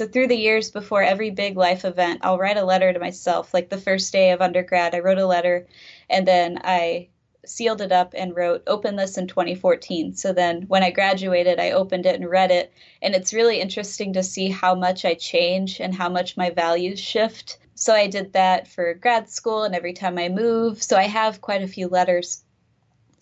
So through the years before every big life event, I'll write a letter to myself. Like the first day of undergrad, I wrote a letter and then I sealed it up and wrote open this in 2014 so then when i graduated i opened it and read it and it's really interesting to see how much i change and how much my values shift. So i did that for grad school and every time i move. So i have quite a few letters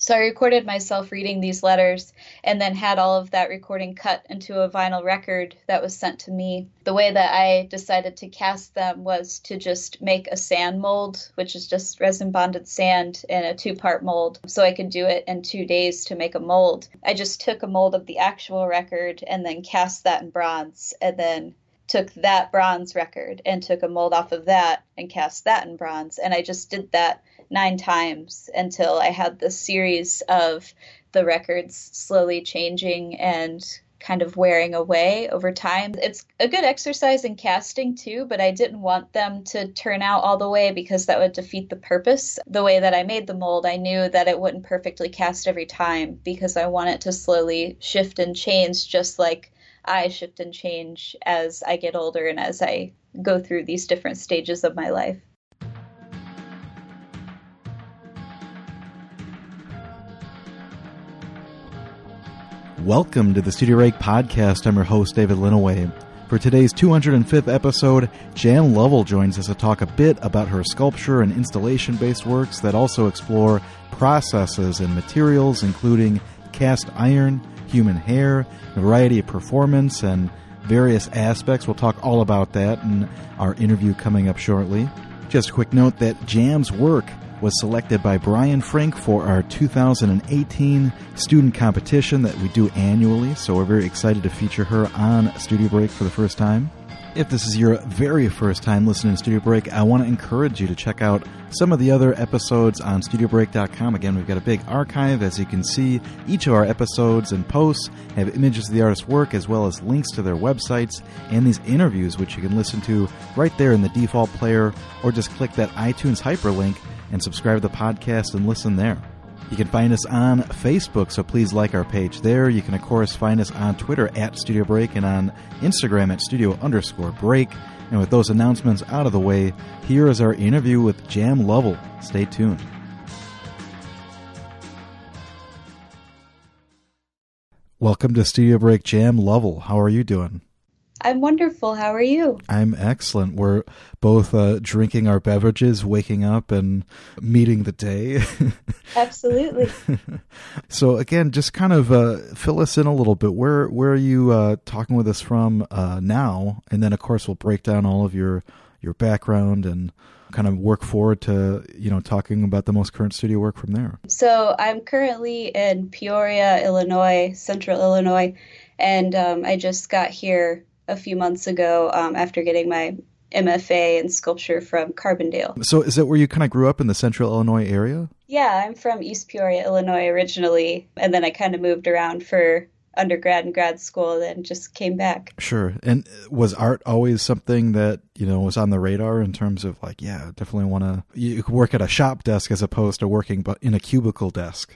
so I recorded myself reading these letters and then had all of that recording cut into a vinyl record that was sent to me. The way that I decided to cast them was to just make a sand mold, which is just resin bonded sand in a two part mold. So I could do it in two days to make a mold. I just took a mold of the actual record and then cast that in bronze and then took that bronze record and took a mold off of that and cast that in bronze. And I just did that nine times until I had this series of the records slowly changing and kind of wearing away over time. It's a good exercise in casting too, but I didn't want them to turn out all the way because that would defeat the purpose. The way that I made the mold, I knew that it wouldn't perfectly cast every time because I want it to slowly shift and change just like I shift and change as I get older and as I go through these different stages of my life. Welcome to the Studio Break podcast. I'm your host, David Linaway. For today's 205th episode, Jan Lovell joins us to talk a bit about her sculpture and installation based works that also explore processes and materials, including cast iron, human hair, variety of performance, and various aspects. We'll talk all about that in our interview coming up shortly. Just a quick note that Jam's work was selected by Brian Frank for our 2018 student competition that we do annually, so we're very excited to feature her on Studio Break for the first time. If this is your very first time listening to Studio Break, I want to encourage you to check out some of the other episodes on StudioBreak.com. Again, we've got a big archive. As you can see, each of our episodes and posts have images of the artist's work as well as links to their websites and these interviews, which you can listen to right there in the default player or just click that iTunes hyperlink and subscribe to the podcast and listen there. You can find us on Facebook, so please like our page there. You can, of course, find us on Twitter at Studio Break and on Instagram at Studio underscore Break. And with those announcements out of the way, here is our interview with Jam Lovell. Stay tuned. Welcome to Studio Break Jam Lovell. How are you doing? I'm wonderful. How are you? I'm excellent. We're both uh, drinking our beverages, waking up, and meeting the day. Absolutely. so again, just kind of uh, fill us in a little bit. Where where are you uh, talking with us from uh, now? And then, of course, we'll break down all of your your background and kind of work forward to you know talking about the most current studio work from there. So I'm currently in Peoria, Illinois, Central Illinois, and um, I just got here a few months ago um, after getting my MFA in sculpture from Carbondale. So, is that where you kind of grew up in the central Illinois area? Yeah, I'm from East Peoria, Illinois originally, and then I kind of moved around for undergrad and grad school, then just came back. Sure. And was art always something that you know was on the radar in terms of like, yeah, definitely want to you work at a shop desk as opposed to working but in a cubicle desk.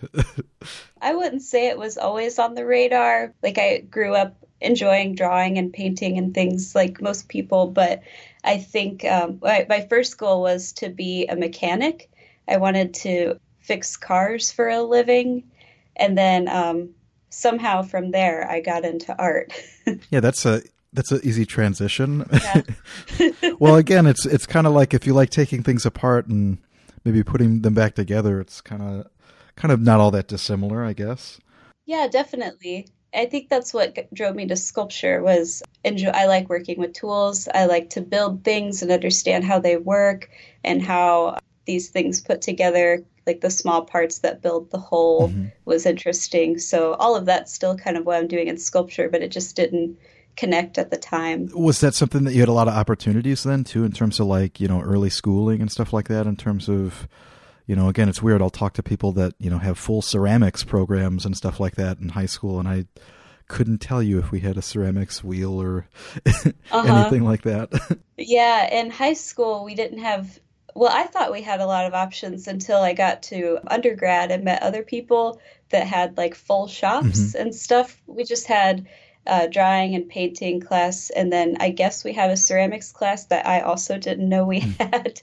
I wouldn't say it was always on the radar. Like I grew up enjoying drawing and painting and things like most people. But I think um, my, my first goal was to be a mechanic. I wanted to fix cars for a living. And then um, somehow from there, I got into art. yeah, that's a that's an easy transition. Yeah. well, again, it's it's kind of like if you like taking things apart and maybe putting them back together, it's kind of kind of not all that dissimilar, I guess. Yeah, definitely. I think that's what drove me to sculpture was enjoy I like working with tools. I like to build things and understand how they work and how these things put together like the small parts that build the whole mm-hmm. was interesting. So all of that's still kind of what I'm doing in sculpture, but it just didn't connect at the time. Was that something that you had a lot of opportunities then too in terms of like, you know, early schooling and stuff like that in terms of you know, again, it's weird. I'll talk to people that, you know, have full ceramics programs and stuff like that in high school, and I couldn't tell you if we had a ceramics wheel or uh-huh. anything like that. yeah, in high school, we didn't have, well, I thought we had a lot of options until I got to undergrad and met other people that had like full shops mm-hmm. and stuff. We just had uh, drawing and painting class, and then I guess we have a ceramics class that I also didn't know we hmm. had.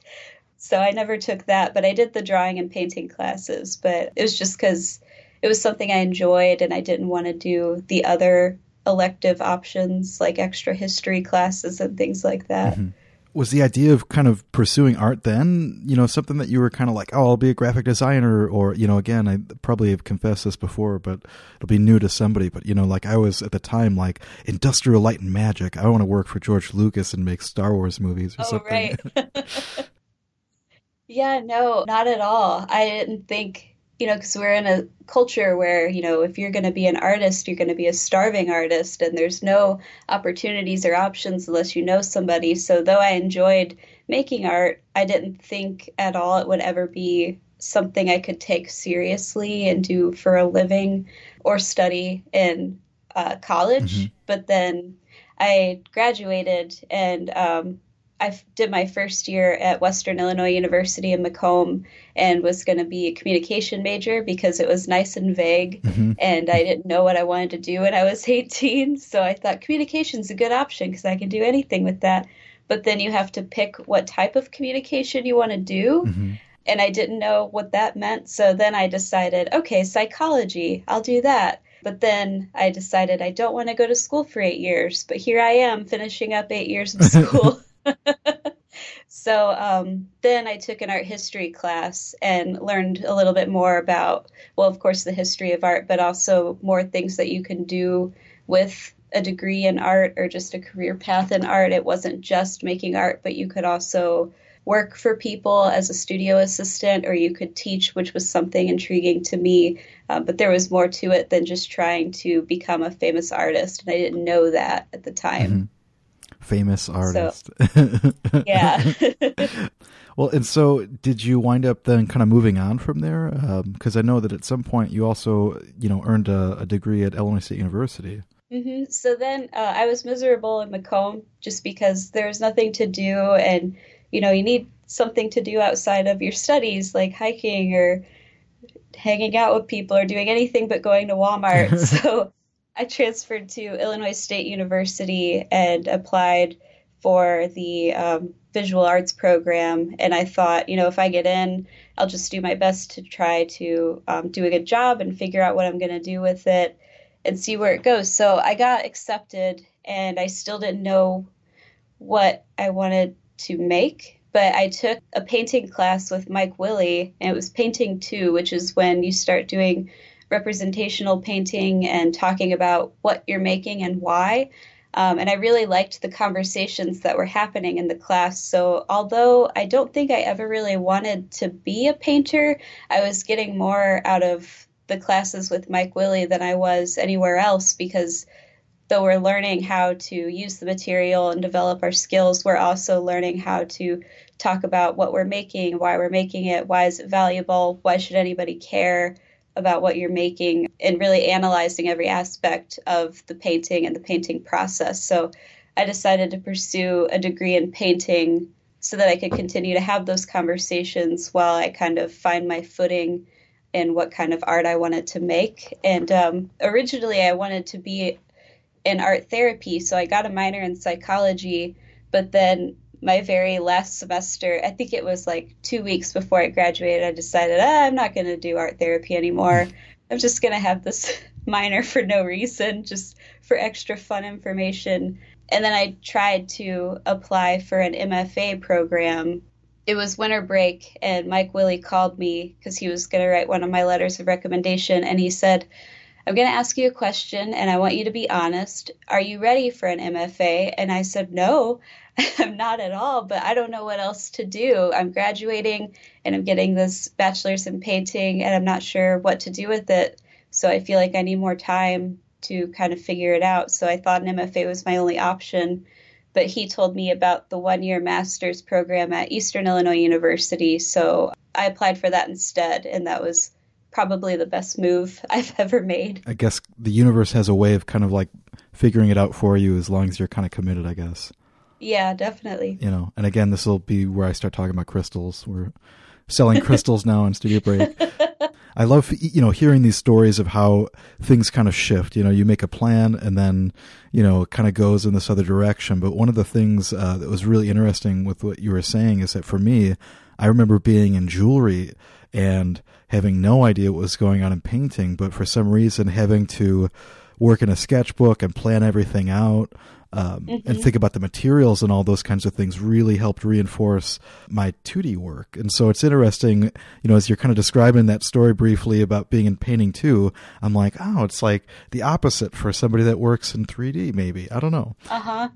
So I never took that, but I did the drawing and painting classes. But it was just because it was something I enjoyed, and I didn't want to do the other elective options like extra history classes and things like that. Mm-hmm was the idea of kind of pursuing art then you know something that you were kind of like oh i'll be a graphic designer or you know again i probably have confessed this before but it'll be new to somebody but you know like i was at the time like industrial light and magic i want to work for george lucas and make star wars movies or oh, something right. yeah no not at all i didn't think you know, because we're in a culture where, you know, if you're going to be an artist, you're going to be a starving artist, and there's no opportunities or options unless you know somebody. So, though I enjoyed making art, I didn't think at all it would ever be something I could take seriously and do for a living or study in uh, college. Mm-hmm. But then I graduated and um, I did my first year at Western Illinois University in Macomb and was going to be a communication major because it was nice and vague mm-hmm. and I didn't know what I wanted to do when I was 18. So I thought communication's a good option because I can do anything with that. But then you have to pick what type of communication you want to do. Mm-hmm. And I didn't know what that meant. So then I decided, okay, psychology, I'll do that. But then I decided I don't want to go to school for eight years. But here I am finishing up eight years of school. so um, then I took an art history class and learned a little bit more about, well, of course, the history of art, but also more things that you can do with a degree in art or just a career path in art. It wasn't just making art, but you could also work for people as a studio assistant or you could teach, which was something intriguing to me. Uh, but there was more to it than just trying to become a famous artist. And I didn't know that at the time. Mm-hmm famous artist. So, yeah. well, and so did you wind up then kind of moving on from there? Because um, I know that at some point you also, you know, earned a, a degree at Illinois State University. Mm-hmm. So then uh, I was miserable in Macomb just because there was nothing to do, and you know, you need something to do outside of your studies, like hiking or hanging out with people or doing anything but going to Walmart. so I transferred to Illinois State University and applied for the um, visual arts program. And I thought, you know, if I get in, I'll just do my best to try to um, do a good job and figure out what I'm going to do with it and see where it goes. So I got accepted, and I still didn't know what I wanted to make. But I took a painting class with Mike Willie, and it was painting two, which is when you start doing representational painting and talking about what you're making and why. Um, and I really liked the conversations that were happening in the class. So, although I don't think I ever really wanted to be a painter, I was getting more out of the classes with Mike Willie than I was anywhere else because though we're learning how to use the material and develop our skills, we're also learning how to talk about what we're making, why we're making it, why is it valuable, why should anybody care about what you're making and really analyzing every aspect of the painting and the painting process. So I decided to pursue a degree in painting so that I could continue to have those conversations while I kind of find my footing in what kind of art I wanted to make. And um, originally, I wanted to be in art therapy, so I got a minor in psychology, but then my very last semester, I think it was like two weeks before I graduated, I decided ah, I'm not going to do art therapy anymore. I'm just going to have this minor for no reason, just for extra fun information. And then I tried to apply for an MFA program. It was winter break, and Mike Willie called me because he was going to write one of my letters of recommendation. And he said, I'm going to ask you a question, and I want you to be honest. Are you ready for an MFA? And I said, No. I'm not at all, but I don't know what else to do. I'm graduating and I'm getting this bachelor's in painting and I'm not sure what to do with it. So I feel like I need more time to kind of figure it out. So I thought an MFA was my only option. But he told me about the one year master's program at Eastern Illinois University. So I applied for that instead. And that was probably the best move I've ever made. I guess the universe has a way of kind of like figuring it out for you as long as you're kind of committed, I guess. Yeah, definitely. You know, and again, this will be where I start talking about crystals. We're selling crystals now on Studio Break. I love you know hearing these stories of how things kind of shift. You know, you make a plan and then you know it kind of goes in this other direction. But one of the things uh, that was really interesting with what you were saying is that for me, I remember being in jewelry and having no idea what was going on in painting, but for some reason having to work in a sketchbook and plan everything out um, mm-hmm. and think about the materials and all those kinds of things really helped reinforce my 2D work. And so it's interesting, you know, as you're kind of describing that story briefly about being in painting too, I'm like, oh, it's like the opposite for somebody that works in 3D, maybe. I don't know. Uh huh.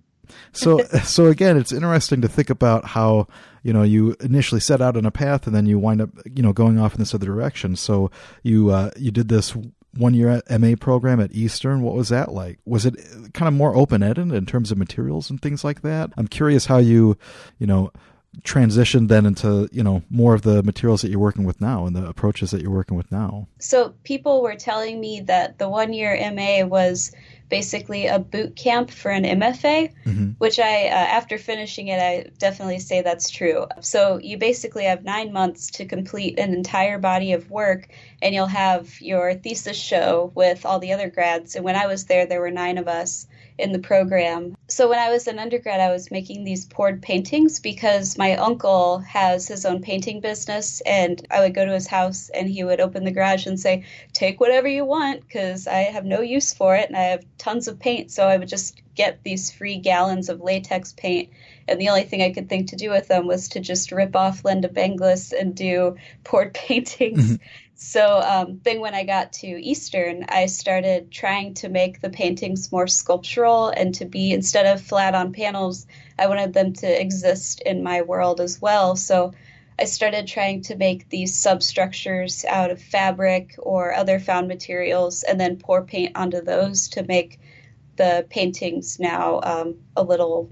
so, so again, it's interesting to think about how you know you initially set out on a path and then you wind up you know going off in this other direction. So you uh, you did this one year MA program at Eastern. What was that like? Was it kind of more open ended in terms of materials and things like that? I'm curious how you, you know, transitioned then into you know more of the materials that you're working with now and the approaches that you're working with now. So people were telling me that the one year MA was basically a boot camp for an MFA, mm-hmm. which I, uh, after finishing it, I definitely say that's true. So you basically have nine months to complete an entire body of work, and you'll have your thesis show with all the other grads. And when I was there, there were nine of us in the program. So when I was an undergrad, I was making these poured paintings because my uncle has his own painting business, and I would go to his house and he would open the garage and say, "Take whatever you want," because I have no use for it and I have tons of paint. So I would just get these free gallons of latex paint and the only thing I could think to do with them was to just rip off Lynda Benglis and do poured paintings. Mm-hmm. So um, then when I got to Eastern, I started trying to make the paintings more sculptural and to be, instead of flat on panels, I wanted them to exist in my world as well. So I started trying to make these substructures out of fabric or other found materials and then pour paint onto those to make the paintings now um, a little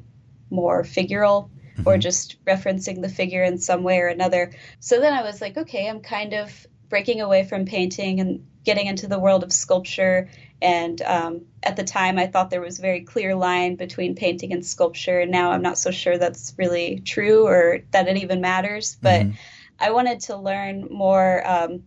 more figural mm-hmm. or just referencing the figure in some way or another. So then I was like, okay, I'm kind of breaking away from painting and getting into the world of sculpture. And um, at the time, I thought there was a very clear line between painting and sculpture. And now I'm not so sure that's really true or that it even matters. But mm-hmm. I wanted to learn more um,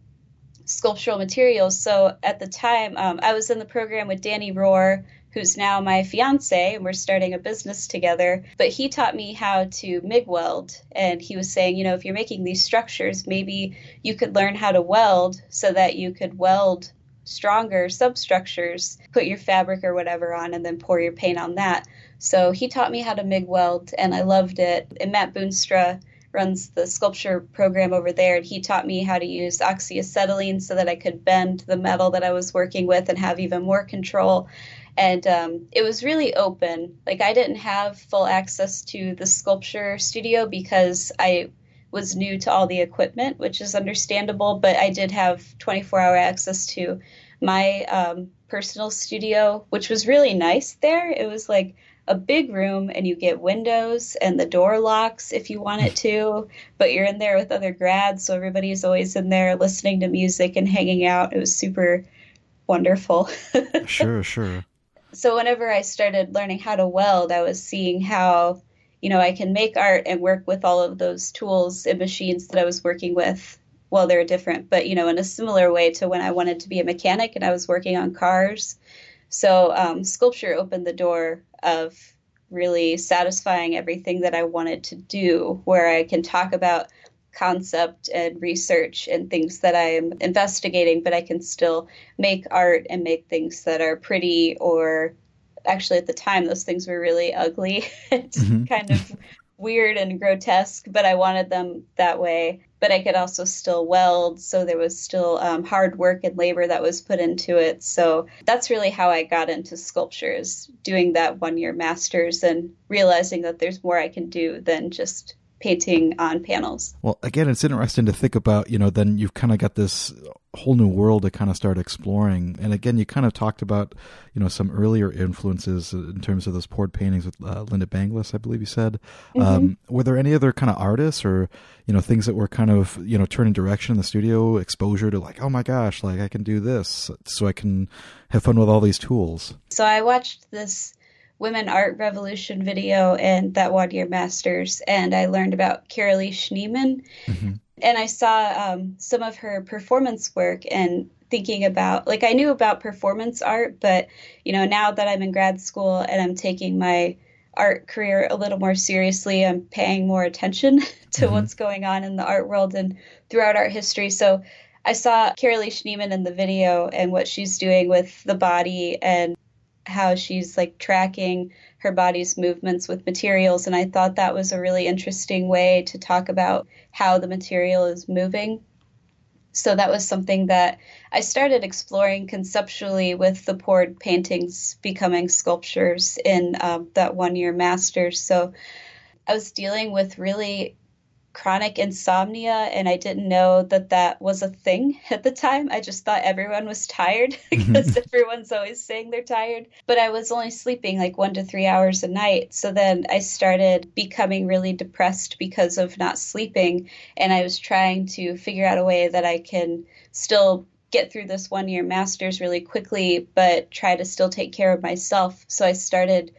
sculptural materials. So at the time, um, I was in the program with Danny Rohr, who's now my fiance, and we're starting a business together. But he taught me how to MIG weld. And he was saying, you know, if you're making these structures, maybe you could learn how to weld so that you could weld stronger substructures, put your fabric or whatever on, and then pour your paint on that. So he taught me how to MIG weld, and I loved it. And Matt Boonstra runs the sculpture program over there, and he taught me how to use oxyacetylene so that I could bend the metal that I was working with and have even more control and um, it was really open. Like I didn't have full access to the sculpture studio because I was new to all the equipment, which is understandable. But I did have 24 hour access to my um, personal studio, which was really nice. There, it was like a big room and you get windows and the door locks if you want it to, but you're in there with other grads, so everybody's always in there listening to music and hanging out. It was super wonderful. sure, sure so whenever I started learning how to weld, I was seeing how, you know, I can make art and work with all of those tools and machines that I was working with. Well, they're different, but you know, in a similar way to when I wanted to be a mechanic and I was working on cars. So um, sculpture opened the door of really satisfying everything that I wanted to do, where I can talk about concept and research and things that I'm investigating, but I can still make art and make things that are pretty or actually at the time those things were really ugly. it's mm-hmm. kind of weird and grotesque, but I wanted them that way. But I could also still weld, so there was still um, hard work and labor that was put into it. So that's really how I got into sculptures, doing that one year master's and realizing that there's more I can do than just painting on panels. Well, again, it's interesting to think about, you know, then you've kind of got this whole new world to kind of start exploring. And again, you kind of talked about, you know, some earlier influences in terms of those poured paintings with uh, Lynda Benglis, I believe you said. Mm-hmm. Um, were there any other kind of artists or, you know, things that were kind of, you know, turning direction in the studio, exposure to like, oh my gosh, like I can do this so I can have fun with all these tools? So I watched this Women Art Revolution video and that one year masters, and I learned about Carolee Schneemann. Mm-hmm. and I saw um, some of her performance work and thinking about like I knew about performance art, but you know now that I'm in grad school and I'm taking my art career a little more seriously, I'm paying more attention to mm-hmm. what's going on in the art world and throughout art history. So I saw Carolee Schneemann in the video and what she's doing with the body and how she's like tracking her body's movements with materials. And I thought that was a really interesting way to talk about how the material is moving. So that was something that I started exploring conceptually with the poured paintings becoming sculptures in um, that one year master's. So I was dealing with really chronic insomnia and I didn't know that that was a thing at the time. I just thought everyone was tired mm-hmm. because everyone's always saying they're tired. But I was only sleeping like 1 to 3 hours a night. So then I started becoming really depressed because of not sleeping and I was trying to figure out a way that I can still get through this one year masters really quickly but try to still take care of myself. So I started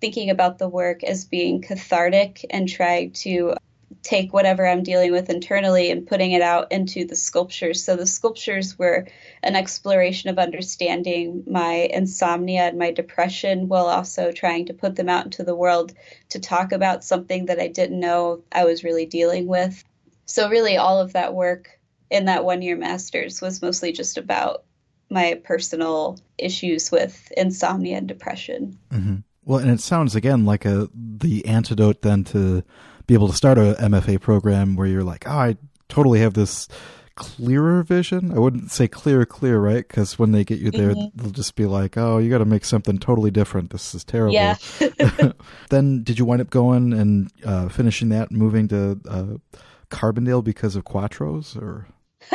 thinking about the work as being cathartic and trying to take whatever I'm dealing with internally and putting it out into the sculptures. So the sculptures were an exploration of understanding my insomnia and my depression while also trying to put them out into the world to talk about something that I didn't know I was really dealing with. So really all of that work in that one year masters was mostly just about my personal issues with insomnia and depression. Mm-hmm. Well, and it sounds again like a the antidote then to be able to start a MFA program where you're like, oh, I totally have this clearer vision. I wouldn't say clear, clear, right? Because when they get you there, mm-hmm. they'll just be like, "Oh, you got to make something totally different. This is terrible." Yeah. then, did you wind up going and uh, finishing that, moving to uh, Carbondale because of Quatros, or?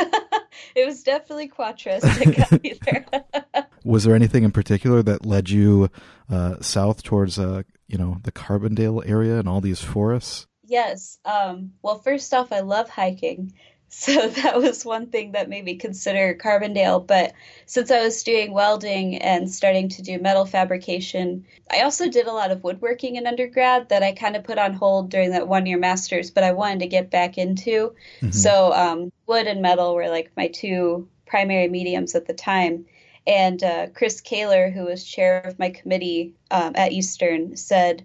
it was definitely Quatros that got me there. was there anything in particular that led you uh, south towards, uh, you know, the Carbondale area and all these forests? Yes. Um, well, first off, I love hiking. So that was one thing that made me consider Carbondale. But since I was doing welding and starting to do metal fabrication, I also did a lot of woodworking in undergrad that I kind of put on hold during that one year master's, but I wanted to get back into. Mm-hmm. So um, wood and metal were like my two primary mediums at the time. And uh, Chris Kaler, who was chair of my committee um, at Eastern, said,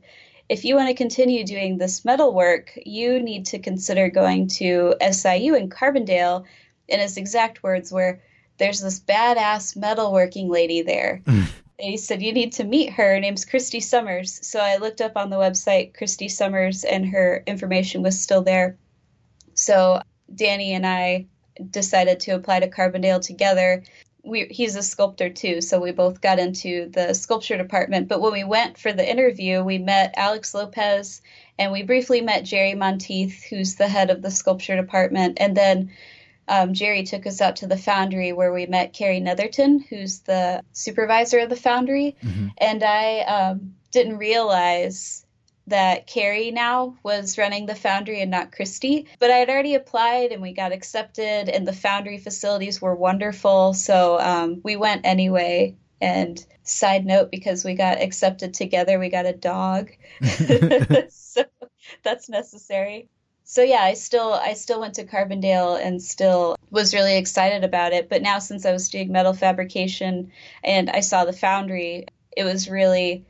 if you want to continue doing this metal work, you need to consider going to SIU in Carbondale. In his exact words, where there's this badass metalworking lady there. Mm. And he said, You need to meet her. Her name's Christy Summers. So I looked up on the website Christy Summers, and her information was still there. So Danny and I decided to apply to Carbondale together we he's a sculptor too, so we both got into the sculpture department. But when we went for the interview, we met Alex Lopez and we briefly met Jerry Monteith, who's the head of the sculpture department, and then um, Jerry took us out to the foundry where we met Carrie Netherton, who's the supervisor of the foundry, mm-hmm. and I um, didn't realize that Carrie now was running the foundry and not Christy. But I had already applied and we got accepted, and the foundry facilities were wonderful. So um, we went anyway. And side note, because we got accepted together, we got a dog. so that's necessary. So yeah, I still I still went to Carbondale and still was really excited about it. But now since I was doing metal fabrication and I saw the foundry, it was really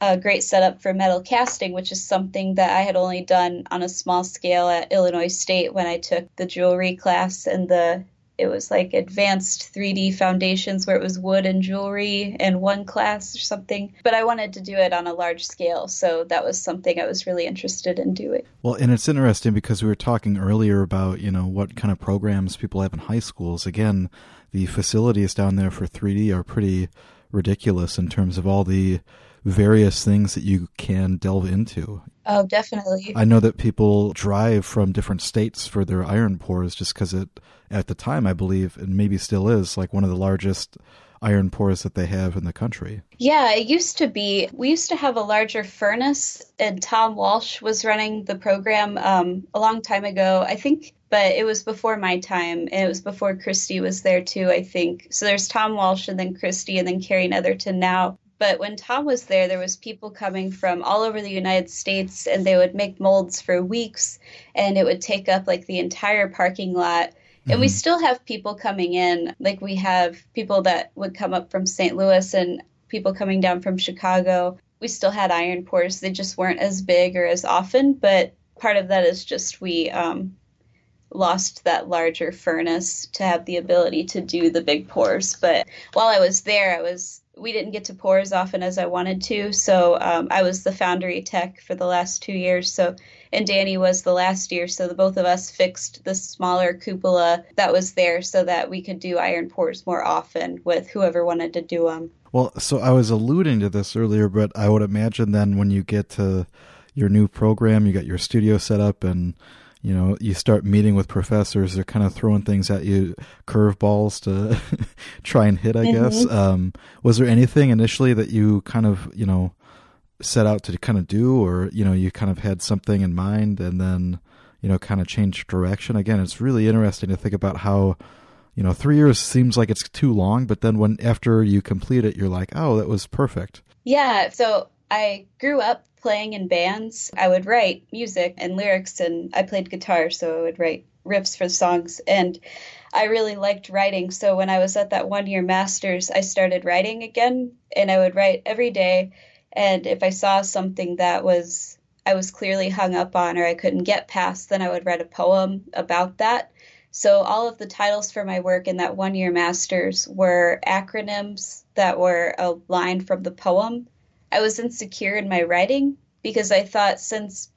a great setup for metal casting, which is something that I had only done on a small scale at Illinois State when I took the jewelry class and the it was like advanced 3D foundations where it was wood and jewelry in one class or something. But I wanted to do it on a large scale, so that was something I was really interested in doing. Well, and it's interesting because we were talking earlier about, you know, what kind of programs people have in high schools. Again, the facilities down there for 3D are pretty ridiculous in terms of all the various things that you can delve into. Oh, definitely. I know that people drive from different states for their iron pours just because it, at the time, I believe, and maybe still is, like one of the largest iron pours that they have in the country. Yeah, it used to be. We used to have a larger furnace, and Tom Walsh was running the program um, a long time ago. I think but it was before my time and it was before Christy was there too, I think. So there's Tom Walsh and then Christy and then Carrie Netherton now But when Tom was there, there was people coming from all over the United States, and they would make molds for weeks, and it would take up like the entire parking lot. Mm-hmm. And we mm-hmm. still have people coming in, like we have people that would come up from St. Louis and people coming down from Chicago. We still had iron pours; they just weren't as big or as often. But part of that is just we um, lost that larger furnace to have the ability to do the big pours. But while I was there, I was we didn't get to pour as often as I wanted to. So um, I was the foundry tech for the last two years. So and Danny was the last year. So the both of us fixed the smaller cupola that was there so that we could do iron pours more often with whoever wanted to do them. Well, so I was alluding to this earlier, but I would imagine then when you get to your new program, you got your studio set up and you know, you start meeting with professors, they're kind of throwing things at you, curveballs to try and hit, I mm-hmm. guess. Um, was there anything initially that you kind of, you know, set out to kind of do, or, you know, you kind of had something in mind and then, you know, kind of changed direction? Again, it's really interesting to think about how, you know, three years seems like it's too long, but then when after you complete it, you're like, oh, that was perfect. Yeah. So I grew up playing in bands, I would write music and lyrics, and I played guitar, so I would write riffs for songs. And I really liked writing. So when I was at that one year master's, I started writing again, and I would write every day. And if I saw something that was I was clearly hung up on or I couldn't get past, then I would write a poem about that. So all of the titles for my work in that one year master's were acronyms that were a line from the poem. I was insecure in my writing because I thought since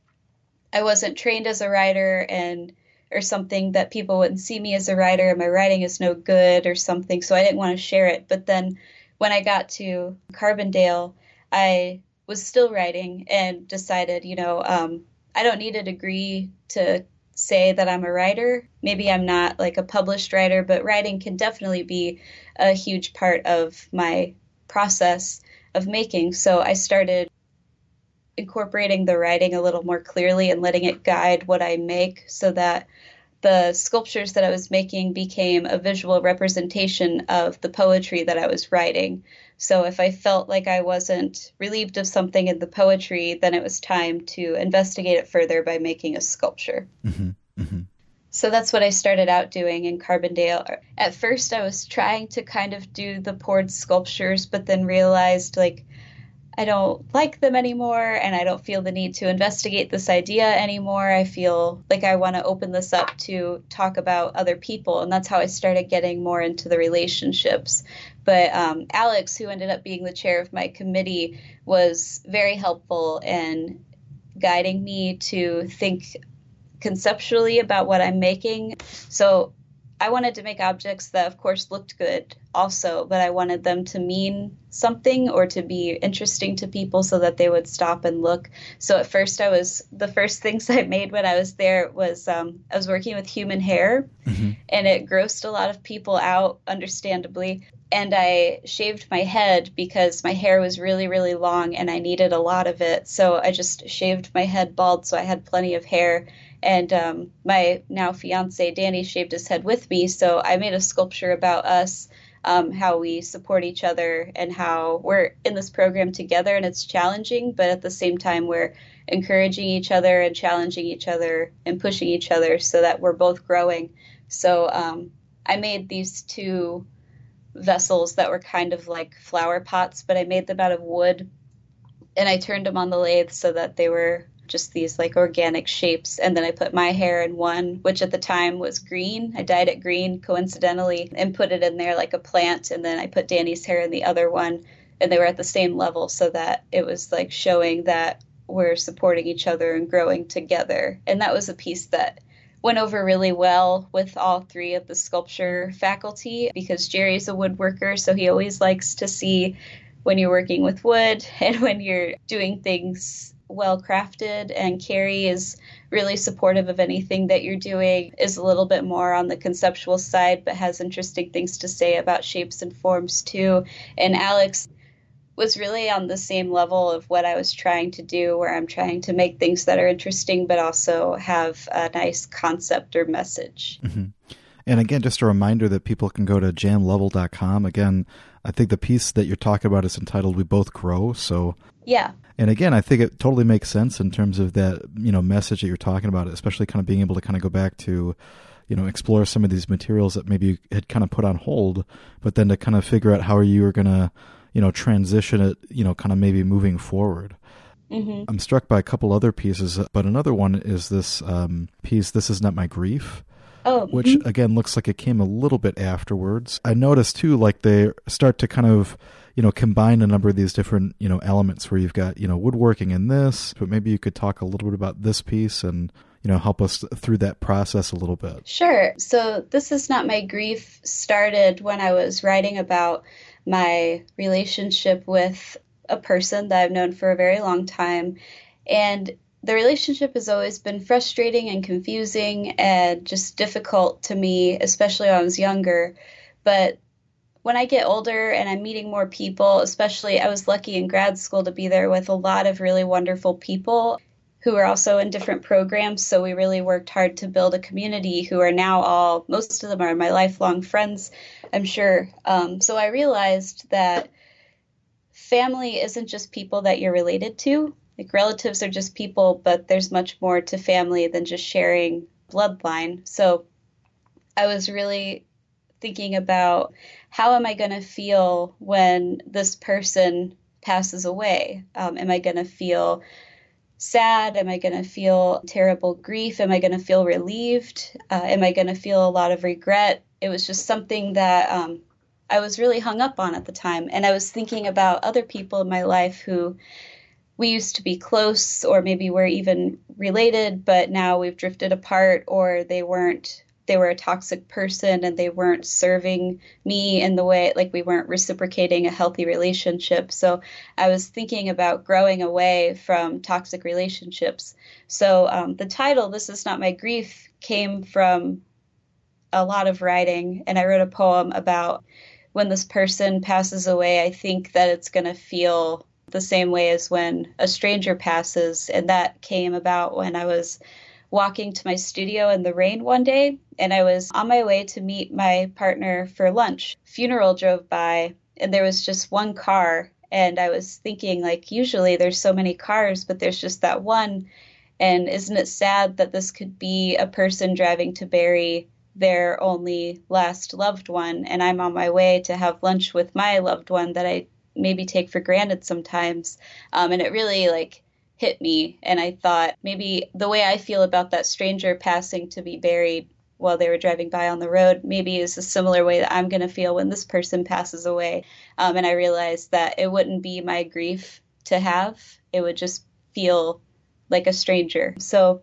I wasn't trained as a writer and or something that people wouldn't see me as a writer and my writing is no good or something so I didn't want to share it. But then when I got to Carbondale I was still writing and decided you know um, I don't need a degree to say that I'm a writer. Maybe I'm not like a published writer but writing can definitely be a huge part of my process of making. So I started incorporating the writing a little more clearly and letting it guide what I make so that the sculptures that I was making became a visual representation of the poetry that I was writing. So if I felt like I wasn't relieved of something in the poetry, then it was time to investigate it further by making a sculpture. Mm-hmm. Mm-hmm. So that's what I started out doing in Carbondale. At first, I was trying to kind of do the poured sculptures, but then realized like I don't like them anymore and I don't feel the need to investigate this idea anymore. I feel like I want to open this up to talk about other people. And that's how I started getting more into the relationships. But um, Alex, who ended up being the chair of my committee, was very helpful in guiding me to think conceptually about what I'm making. So I wanted to make objects that, of course, looked good also, but I wanted them to mean something or to be interesting to people so that they would stop and look. So at first, I was the first things I made when I was there was um, I was working with human hair, mm-hmm. and it grossed a lot of people out, understandably. And I shaved my head because my hair was really, really long and I needed a lot of it. So I just shaved my head bald so I had plenty of hair and um, my now fiance Danny shaved his head with me. So I made a sculpture about us, um, how we support each other, and how we're in this program together. And it's challenging, but at the same time, we're encouraging each other and challenging each other and pushing each other so that we're both growing. So um, I made these two vessels that were kind of like flower pots, but I made them out of wood and I turned them on the lathe so that they were just these like organic shapes. And then I put my hair in one, which at the time was green. I dyed it green coincidentally and put it in there like a plant. And then I put Danny's hair in the other one. And they were at the same level so that it was like showing that we're supporting each other and growing together. And that was a piece that went over really well with all three of the sculpture faculty because Jerry's a woodworker, so he always likes to see when you're working with wood and when you're doing things well crafted and Carrie is really supportive of anything that you're doing is a little bit more on the conceptual side but has interesting things to say about shapes and forms too and Alex was really on the same level of what I was trying to do where I'm trying to make things that are interesting but also have a nice concept or message. Mm-hmm. And again, just a reminder that people can go to janlevel.com. Again, I think the piece that you're talking about is entitled "We Both Grow." So yeah, and again, I think it totally makes sense in terms of that you know message that you're talking about, especially kind of being able to kind of go back to you know explore some of these materials that maybe you had kind of put on hold, but then to kind of figure out how you were going to you know transition it, you know, kind of maybe moving forward. Mm-hmm. I'm struck by a couple other pieces, but another one is this um, piece. This is not my grief. Oh, which mm-hmm. again looks like it came a little bit afterwards. I noticed too, like they start to kind of you know combine a number of these different you know elements where you've got you know woodworking in this, but maybe you could talk a little bit about this piece and you know help us through that process a little bit. Sure. So this is not my grief started when I was writing about my relationship with a person that I've known for a very long time and the relationship has always been frustrating and confusing and just difficult to me, especially when I was younger. But when I get older and I'm meeting more people, especially I was lucky in grad school to be there with a lot of really wonderful people who are also in different programs. So we really worked hard to build a community who are now all, most of them are my lifelong friends, I'm sure. Um, so I realized that family isn't just people that you're related to, like relatives are just people, but there's much more to family than just sharing bloodline. So I was really thinking about how am I going to feel when this person passes away? Um, am I going to feel sad? Am I going to feel terrible grief? Am I going to feel relieved? Uh, am I going to feel a lot of regret? It was just something that um, I was really hung up on at the time. And I was thinking about other people in my life who we used to be close or maybe we're even related but now we've drifted apart or they weren't they were a toxic person and they weren't serving me in the way like we weren't reciprocating a healthy relationship. So i was thinking about growing away from toxic relationships. So um, the title this is not my grief came from a lot of writing and i wrote a poem about when this person passes away i think that it's going to feel the same way as when a stranger passes. And that came about when I was walking to my studio in the rain one day and I was on my way to meet my partner for lunch. Funeral drove by and there was just one car and I was thinking like usually there's so many cars but there's just that one and isn't it sad that this could be a person driving to bury their only last loved one and I'm on my way to have lunch with my loved one that I maybe take for granted sometimes. Um, and it really like hit me. And I thought maybe the way I feel about that stranger passing to be buried while they were driving by on the road maybe is a similar way that I'm going to feel when this person passes away. Um, and I realized that it wouldn't be my grief to have, it would just feel like a stranger. So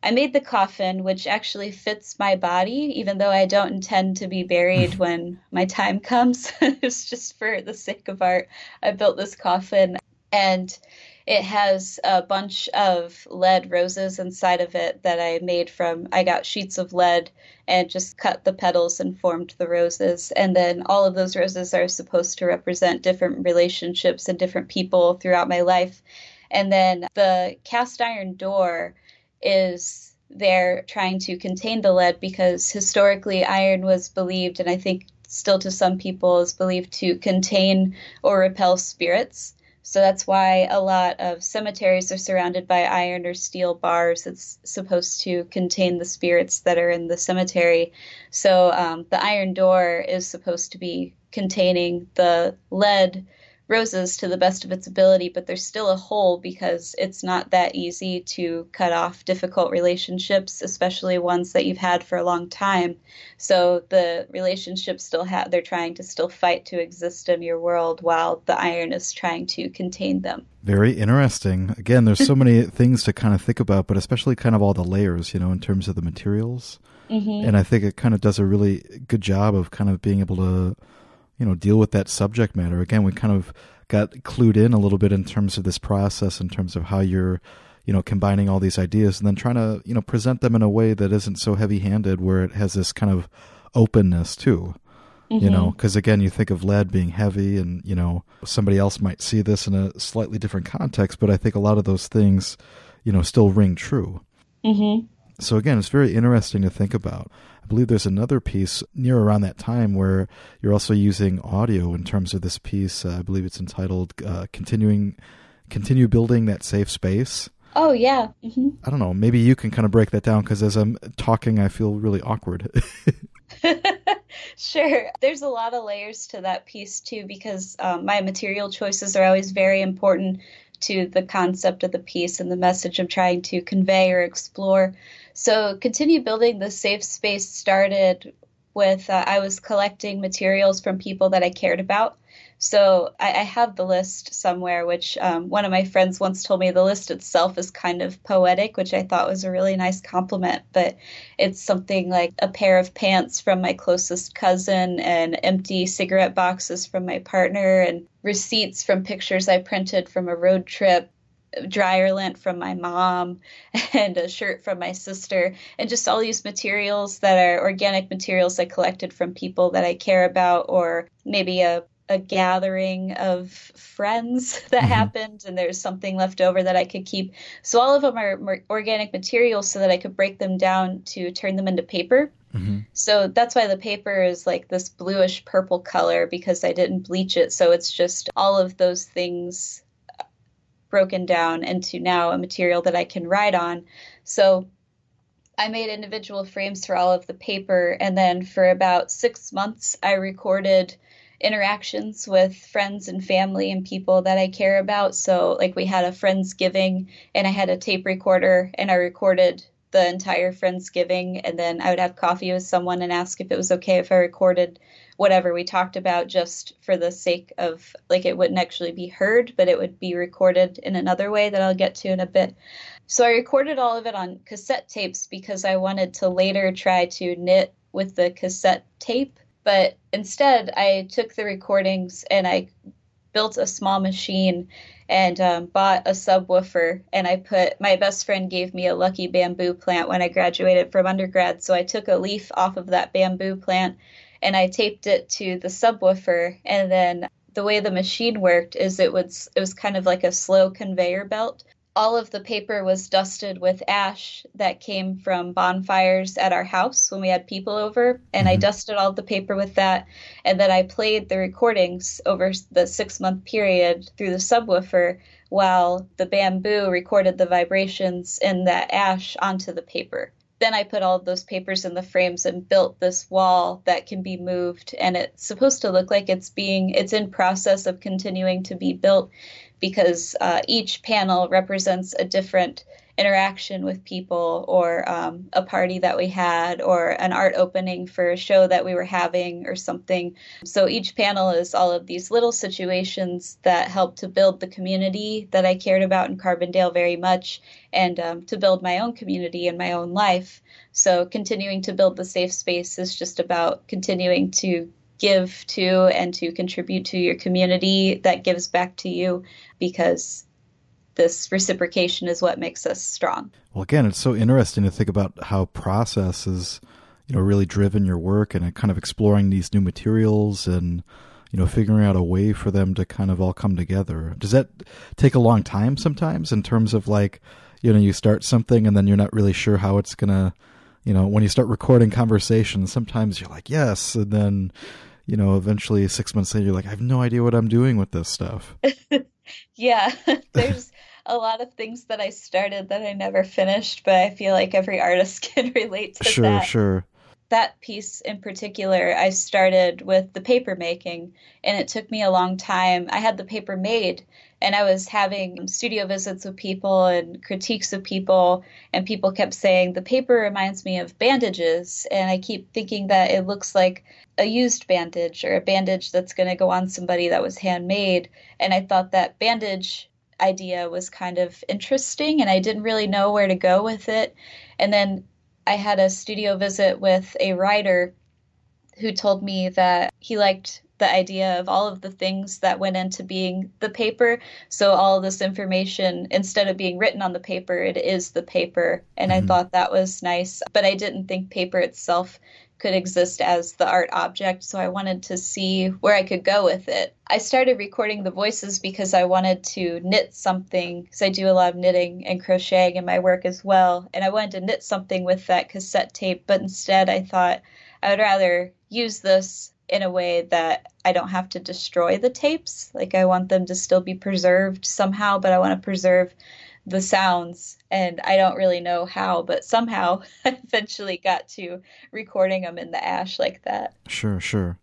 I made the coffin, which actually fits my body, even though I don't intend to be buried hmm. when my time comes. it's just for the sake of art. I built this coffin, and it has a bunch of lead roses inside of it that I made from. I got sheets of lead and just cut the petals and formed the roses. And then all of those roses are supposed to represent different relationships and different people throughout my life. And then the cast iron door is they're trying to contain the lead because historically iron was believed, and I think still to some people is believed to contain or repel spirits. So that's why a lot of cemeteries are surrounded by iron or steel bars. It's supposed to contain the spirits that are in the cemetery. So um, the iron door is supposed to be containing the lead roses to the best of its ability, but there's still a hole because it's not that easy to cut off difficult relationships, especially ones that you've had for a long time. So the relationships still have, they're trying to still fight to exist in your world while the iron is trying to contain them. Very interesting. Again, there's so many things to kind of think about, but especially kind of all the layers, you know, in terms of the materials. Mm-hmm. And I think it kind of does a really good job of kind of being able to you know deal with that subject matter again we kind of got clued in a little bit in terms of this process in terms of how you're you know combining all these ideas and then trying to you know present them in a way that isn't so heavy handed where it has this kind of openness too mm-hmm. you know because again you think of lead being heavy and you know somebody else might see this in a slightly different context but i think a lot of those things you know still ring true mm-hmm. So again, it's very interesting to think about. I believe there's another piece near around that time where you're also using audio in terms of this piece. Uh, I believe it's entitled uh, "Continuing, Continue Building That Safe Space." Oh yeah. Mm-hmm. I don't know. Maybe you can kind of break that down because as I'm talking, I feel really awkward. sure. There's a lot of layers to that piece too because um, my material choices are always very important to the concept of the piece and the message I'm trying to convey or explore. So, continue building the safe space started with uh, I was collecting materials from people that I cared about. So I, I have the list somewhere, which um, one of my friends once told me the list itself is kind of poetic, which I thought was a really nice compliment. But it's something like a pair of pants from my closest cousin, and empty cigarette boxes from my partner, and receipts from pictures I printed from a road trip, dryer lint from my mom and a shirt from my sister and just all these materials that are organic materials I collected from people that I care about or maybe a a gathering of friends that mm-hmm. happened and there's something left over that I could keep. So all of them are organic materials so that I could break them down to turn them into paper. Mm-hmm. So that's why the paper is like this bluish purple color because I didn't bleach it. So it's just all of those things broken down into now a material that I can write on. So I made individual frames for all of the paper. And then for about six months, I recorded interactions with friends and family and people that I care about. So, like, we had a Friendsgiving and I had a tape recorder and I recorded the entire Friendsgiving. And then I would have coffee with someone and ask if it was okay if I recorded whatever we talked about just for the sake of, like, it wouldn't actually be heard, but it would be recorded in another way that I'll get to in a bit. So, I recorded all of it on cassette tapes because I wanted to later try to knit with the cassette tape but instead, I took the recordings and I built a small machine and um, bought a subwoofer. And I put my best friend gave me a lucky bamboo plant when I graduated from undergrad. So I took a leaf off of that bamboo plant and I taped it to the subwoofer. And then the way the machine worked is it was it was kind of like a slow conveyor belt all of the paper was dusted with ash that came from bonfires at our house when we had people over. And mm-hmm. I dusted all the paper with that. And then I played the recordings over the six month period through the subwoofer while the bamboo recorded the vibrations in that ash onto the paper. Then I put all of those papers in the frames and built this wall that can be moved. And it's supposed to look like it's being, it's in process of continuing to be built because uh, each panel represents a different interaction with people or um, a party that we had or an art opening for a show that we were having or something. So each panel is all of these little situations that help to build the community that I cared about in Carbondale very much and um, to build my own community in my own life. So continuing to build the safe space is just about continuing to give to and to contribute to your community that gives back to you because this reciprocation is what makes us strong. Well, again, it's so interesting to think about how process is, you know, really driven your work and kind of exploring these new materials and, you know, figuring out a way for them to kind of all come together. Does that take a long time sometimes in terms of like, you know, you start something and then you're not really sure how it's going to, you know, when you start recording conversations, sometimes you're like, yes, and then you know, eventually six months later, you're like, I have no idea what I'm doing with this stuff. yeah, there's a lot of things that I started that I never finished, but I feel like every artist can relate to sure, that. Sure, sure. That piece in particular, I started with the paper making, and it took me a long time. I had the paper made, and I was having studio visits with people and critiques of people, and people kept saying the paper reminds me of bandages, and I keep thinking that it looks like a used bandage or a bandage that's going to go on somebody that was handmade, and I thought that bandage idea was kind of interesting, and I didn't really know where to go with it, and then I had a studio visit with a writer who told me that he liked the idea of all of the things that went into being the paper. So all this information, instead of being written on the paper, it is the paper. And mm-hmm. I thought that was nice. But I didn't think paper itself could exist as the art object. So I wanted to see where I could go with it. I started recording the voices because I wanted to knit something, because I do a lot of knitting and crocheting in my work as well. And I wanted to knit something with that cassette tape, but instead I thought I would rather use this in a way that I don't have to destroy the tapes. Like I want them to still be preserved somehow, but I want to preserve the sounds and I don't really know how, but somehow I eventually got to recording them in the ash like that. Sure, sure.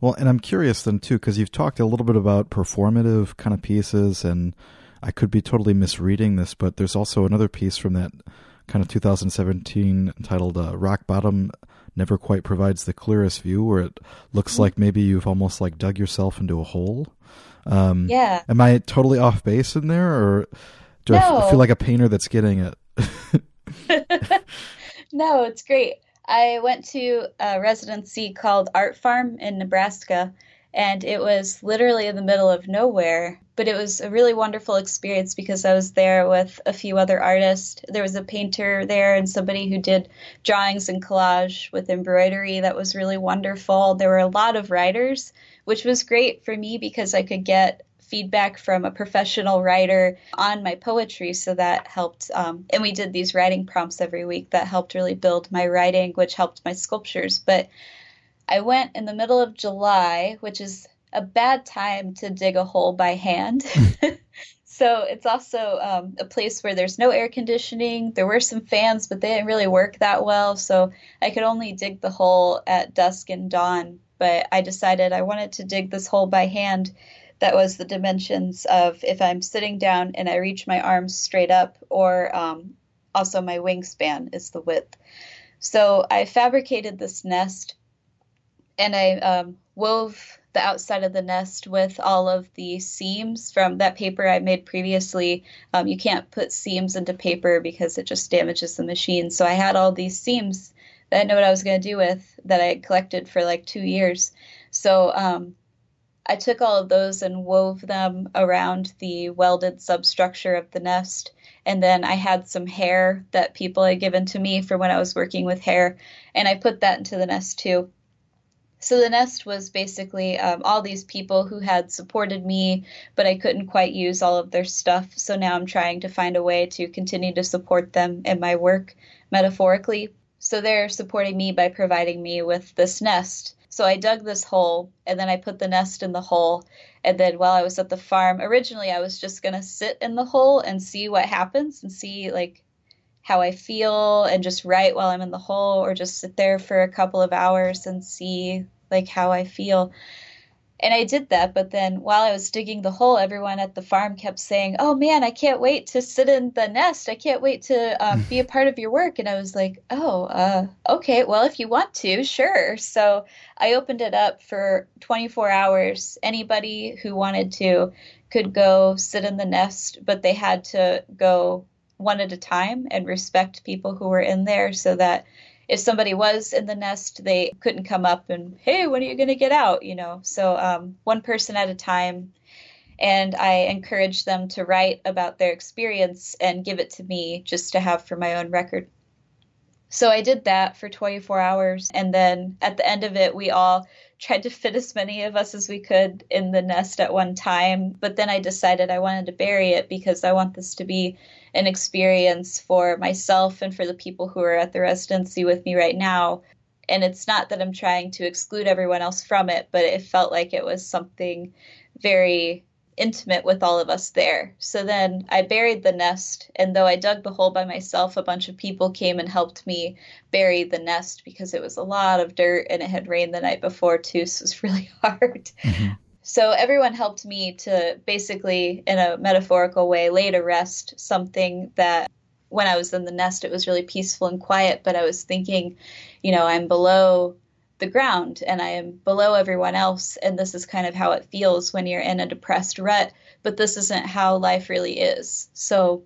Well, and I'm curious then too, because you've talked a little bit about performative kind of pieces, and I could be totally misreading this, but there's also another piece from that kind of 2017 entitled uh, Rock Bottom never quite provides the clearest view where it looks like maybe you've almost like dug yourself into a hole. Um, yeah. Am I totally off base in there or do no. I feel like a painter that's getting it? no, it's great. I went to a residency called Art Farm in Nebraska and it was literally in the middle of nowhere. But it was a really wonderful experience because I was there with a few other artists. There was a painter there and somebody who did drawings and collage with embroidery that was really wonderful. There were a lot of writers, which was great for me because I could get feedback from a professional writer on my poetry. So that helped. Um, and we did these writing prompts every week that helped really build my writing, which helped my sculptures. But I went in the middle of July, which is a bad time to dig a hole by hand. so it's also um, a place where there's no air conditioning. There were some fans, but they didn't really work that well. So I could only dig the hole at dusk and dawn. But I decided I wanted to dig this hole by hand. That was the dimensions of if I'm sitting down and I reach my arms straight up, or um, also my wingspan is the width. So I fabricated this nest and I um, wove the outside of the nest with all of the seams from that paper I made previously. Um, you can't put seams into paper because it just damages the machine. So I had all these seams that I know what I was going to do with that I had collected for like two years. So um, I took all of those and wove them around the welded substructure of the nest. And then I had some hair that people had given to me for when I was working with hair, and I put that into the nest too. So the nest was basically um, all these people who had supported me, but I couldn't quite use all of their stuff. So now I'm trying to find a way to continue to support them in my work metaphorically. So they're supporting me by providing me with this nest. So I dug this hole and then I put the nest in the hole. And then while I was at the farm, originally I was just going to sit in the hole and see what happens and see like how I feel and just write while I'm in the hole or just sit there for a couple of hours and see like how I feel. And I did that, but then while I was digging the hole, everyone at the farm kept saying, "Oh man, I can't wait to sit in the nest. I can't wait to um, be a part of your work." And I was like, "Oh, uh, okay. Well, if you want to, sure." So I opened it up for 24 hours. Anybody who wanted to could go sit in the nest, but they had to go one at a time and respect people who were in there so that if somebody was in the nest, they couldn't come up and, hey, when are you going to get out? You know, so um, one person at a time. And I encouraged them to write about their experience and give it to me just to have for my own record. So I did that for 24 hours. And then at the end of it, we all tried to fit as many of us as we could in the nest at one time. But then I decided I wanted to bury it because I want this to be an experience for myself and for the people who are at the residency with me right now. And it's not that I'm trying to exclude everyone else from it, but it felt like it was something very intimate with all of us there. So then I buried the nest, and though I dug the hole by myself, a bunch of people came and helped me bury the nest because it was a lot of dirt and it had rained the night before too, so it was really hard. Mm-hmm. So everyone helped me to basically, in a metaphorical way, lay to rest something that when I was in the nest, it was really peaceful and quiet, but I was thinking, you know, I'm below the ground and I am below everyone else. And this is kind of how it feels when you're in a depressed rut, but this isn't how life really is. So,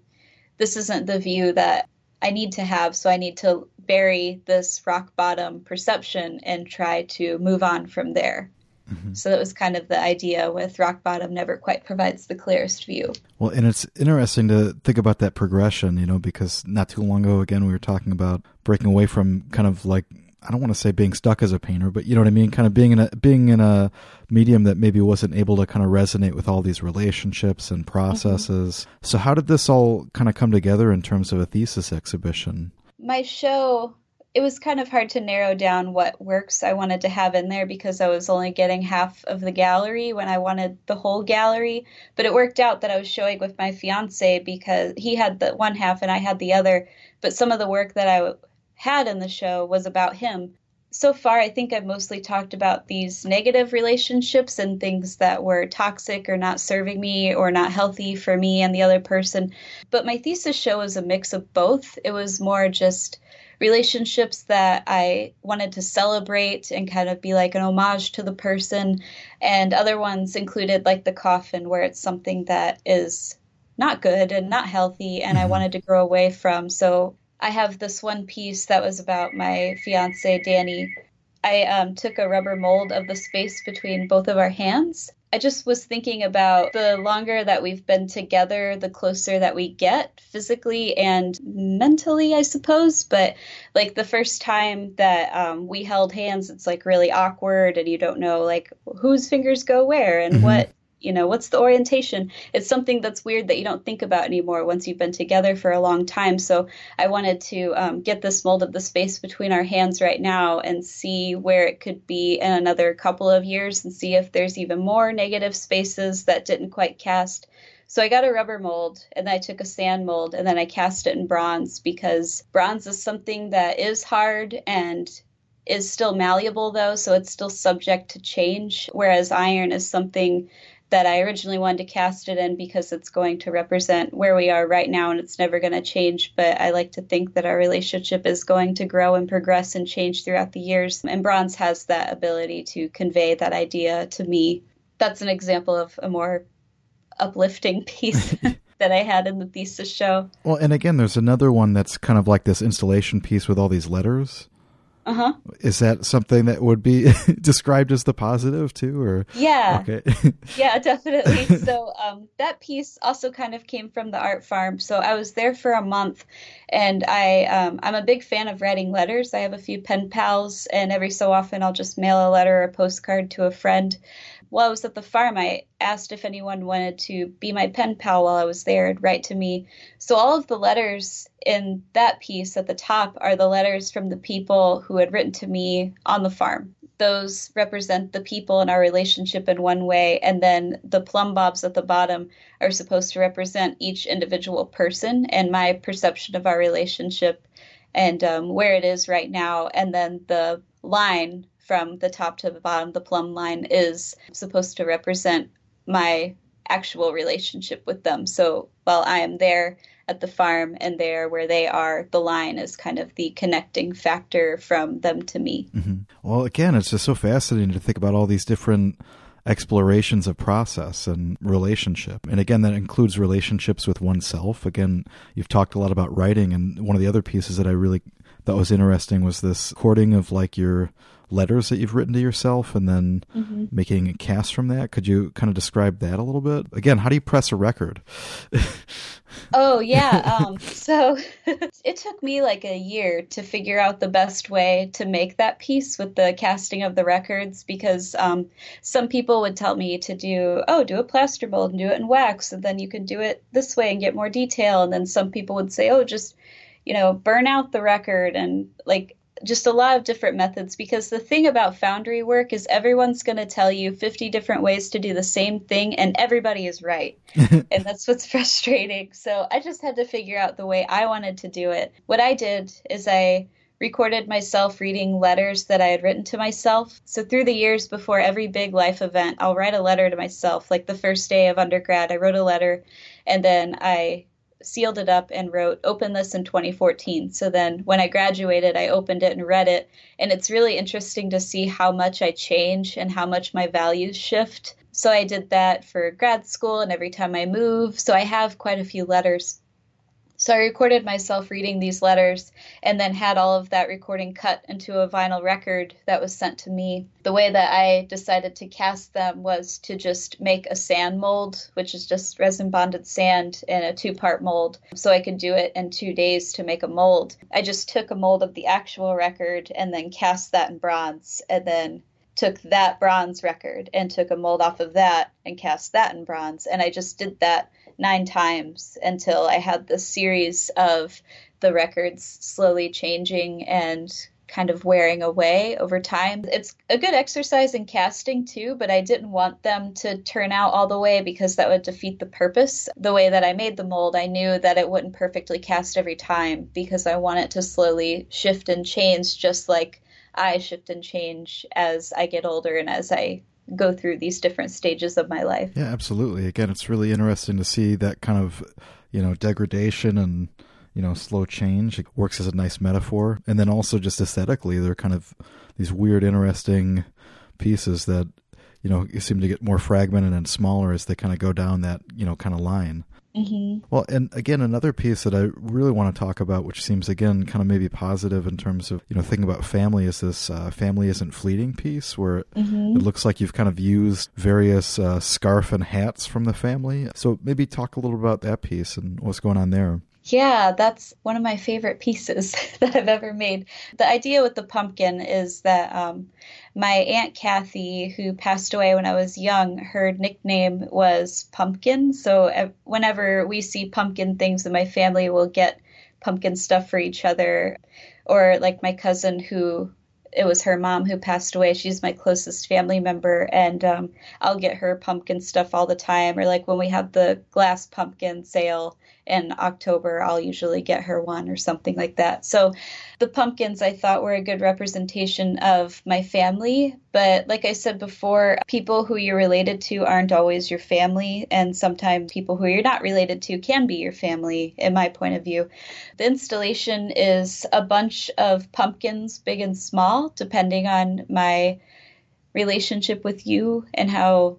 this isn't the view that I need to have. So, I need to bury this rock bottom perception and try to move on from there. Mm-hmm. So that was kind of the idea with rock bottom never quite provides the clearest view. Well, and it's interesting to think about that progression, you know, because not too long ago, again, we were talking about breaking away from kind of like I don't want to say being stuck as a painter, but you know what I mean, kind of being in a being in a medium that maybe wasn't able to kind of resonate with all these relationships and processes. Mm-hmm. So how did this all kind of come together in terms of a thesis exhibition? My show it was kind of hard to narrow down what works I wanted to have in there because I was only getting half of the gallery when I wanted the whole gallery. But it worked out that I was showing with my fiance because he had the one half and I had the other. But some of the work that I had in the show was about him. So far, I think I've mostly talked about these negative relationships and things that were toxic or not serving me or not healthy for me and the other person. But my thesis show was a mix of both. It was more just relationships that I wanted to celebrate and kind of be like an homage to the person. And other ones included like the coffin, where it's something that is not good and not healthy and I mm-hmm. wanted to grow away from. So I have this one piece that was about my fiance, Danny. I um, took a rubber mold of the space between both of our hands I just was thinking about the longer that we've been together, the closer that we get physically and mentally, I suppose. But like the first time that um, we held hands, it's like really awkward, and you don't know like whose fingers go where and mm-hmm. what you know what's the orientation it's something that's weird that you don't think about anymore once you've been together for a long time so i wanted to um, get this mold of the space between our hands right now and see where it could be in another couple of years and see if there's even more negative spaces that didn't quite cast so I got a rubber mold and I took a sand mold and then I cast it in bronze because bronze is something that is hard and is still malleable though, so it's still subject to change. Whereas iron is something that I originally wanted to cast it in because it's going to represent where we are right now and it's never going to change. But I like to think that our relationship is going to grow and progress and change throughout the years. And bronze has that ability to convey that idea to me. That's an example of a more uplifting piece. that I had in the thesis show. Well, and again, there's another one that's kind of like this installation piece with all these letters. Uh huh. Is that something that would be described as the positive too, or yeah, okay, yeah, definitely. So um, that piece also kind of came from the art farm. So I was there for a month, and I um, I'm a big fan of writing letters. I have a few pen pals, and every so often I'll just mail a letter or a postcard to a friend while I was at the farm, I asked if anyone wanted to be my pen pal while I was there and write to me. So all of the letters in that piece at the top are the letters from the people who had written to me on the farm. Those represent the people in our relationship in one way, and then the plumb bobs at the bottom are supposed to represent each individual person and my perception of our relationship and um, where it is right now. And then the line from the top to the bottom, the plumb line is supposed to represent my actual relationship with them. So while I am there at the farm and there where they are, the line is kind of the connecting factor from them to me. Mm-hmm. Well, again, it's just so fascinating to think about all these different explorations of process and relationship. And again, that includes relationships with oneself. Again, you've talked a lot about writing, and one of the other pieces that I really thought was interesting was this recording of like your letters that you've written to yourself and then mm-hmm. making a cast from that. Could you kind of describe that a little bit? Again, how do you press a record? oh yeah um, so it took me like a year to figure out the best way to make that piece with the casting of the records because um, some people would tell me to do oh do a plaster mold and do it in wax and then you can do it this way and get more detail and then some people would say oh just you know burn out the record and like just a lot of different methods because the thing about foundry work is everyone's going to tell you 50 different ways to do the same thing and everybody is right. and that's what's frustrating. So I just had to figure out the way I wanted to do it. What I did is I recorded myself reading letters that I had written to myself. So through the years before every big life event, I'll write a letter to myself. Like the first day of undergrad, I wrote a letter and then I sealed it up and wrote open this in 2014 so then when i graduated i opened it and read it and it's really interesting to see how much i change and how much my values shift. So i did that for grad school and every time i move. So i have quite a few letters So I recorded myself reading these letters and then had all of that recording cut into a vinyl record that was sent to me. The way that I decided to cast them was to just make a sand mold, which is just resin bonded sand in a two part mold. So I could do it in two days to make a mold. I just took a mold of the actual record and then cast that in bronze and then took that bronze record and took a mold off of that and cast that in bronze. And I just did that nine times until I had this series of the records slowly changing and kind of wearing away over time. It's a good exercise in casting too, but I didn't want them to turn out all the way because that would defeat the purpose. The way that I made the mold, I knew that it wouldn't perfectly cast every time because I want it to slowly shift and change just like I shift and change as I get older and as I go through these different stages of my life. Yeah, absolutely. Again, it's really interesting to see that kind of, you know, degradation and, you know, slow change. It works as a nice metaphor. And then also just aesthetically, they're kind of these weird, interesting pieces that, you know, seem to get more fragmented and smaller as they kind of go down that, you know, kind of line. Mm-hmm. Well, and again, another piece that I really want to talk about, which seems again kind of maybe positive in terms of you know thinking about family, is this uh, "family isn't fleeting" piece, where mm-hmm. it looks like you've kind of used various uh, scarf and hats from the family. So maybe talk a little about that piece and what's going on there. Yeah, that's one of my favorite pieces that I've ever made. The idea with the pumpkin is that um, my Aunt Kathy, who passed away when I was young, her nickname was Pumpkin. So whenever we see pumpkin things in my family, we'll get pumpkin stuff for each other. Or like my cousin who it was her mom who passed away. She's my closest family member, and um, I'll get her pumpkin stuff all the time. Or like when we have the glass pumpkin sale, in October, I'll usually get her one or something like that. So the pumpkins I thought were a good representation of my family. But like I said before, people who you're related to aren't always your family. And sometimes people who you're not related to can be your family, in my point of view. The installation is a bunch of pumpkins, big and small, depending on my relationship with you and how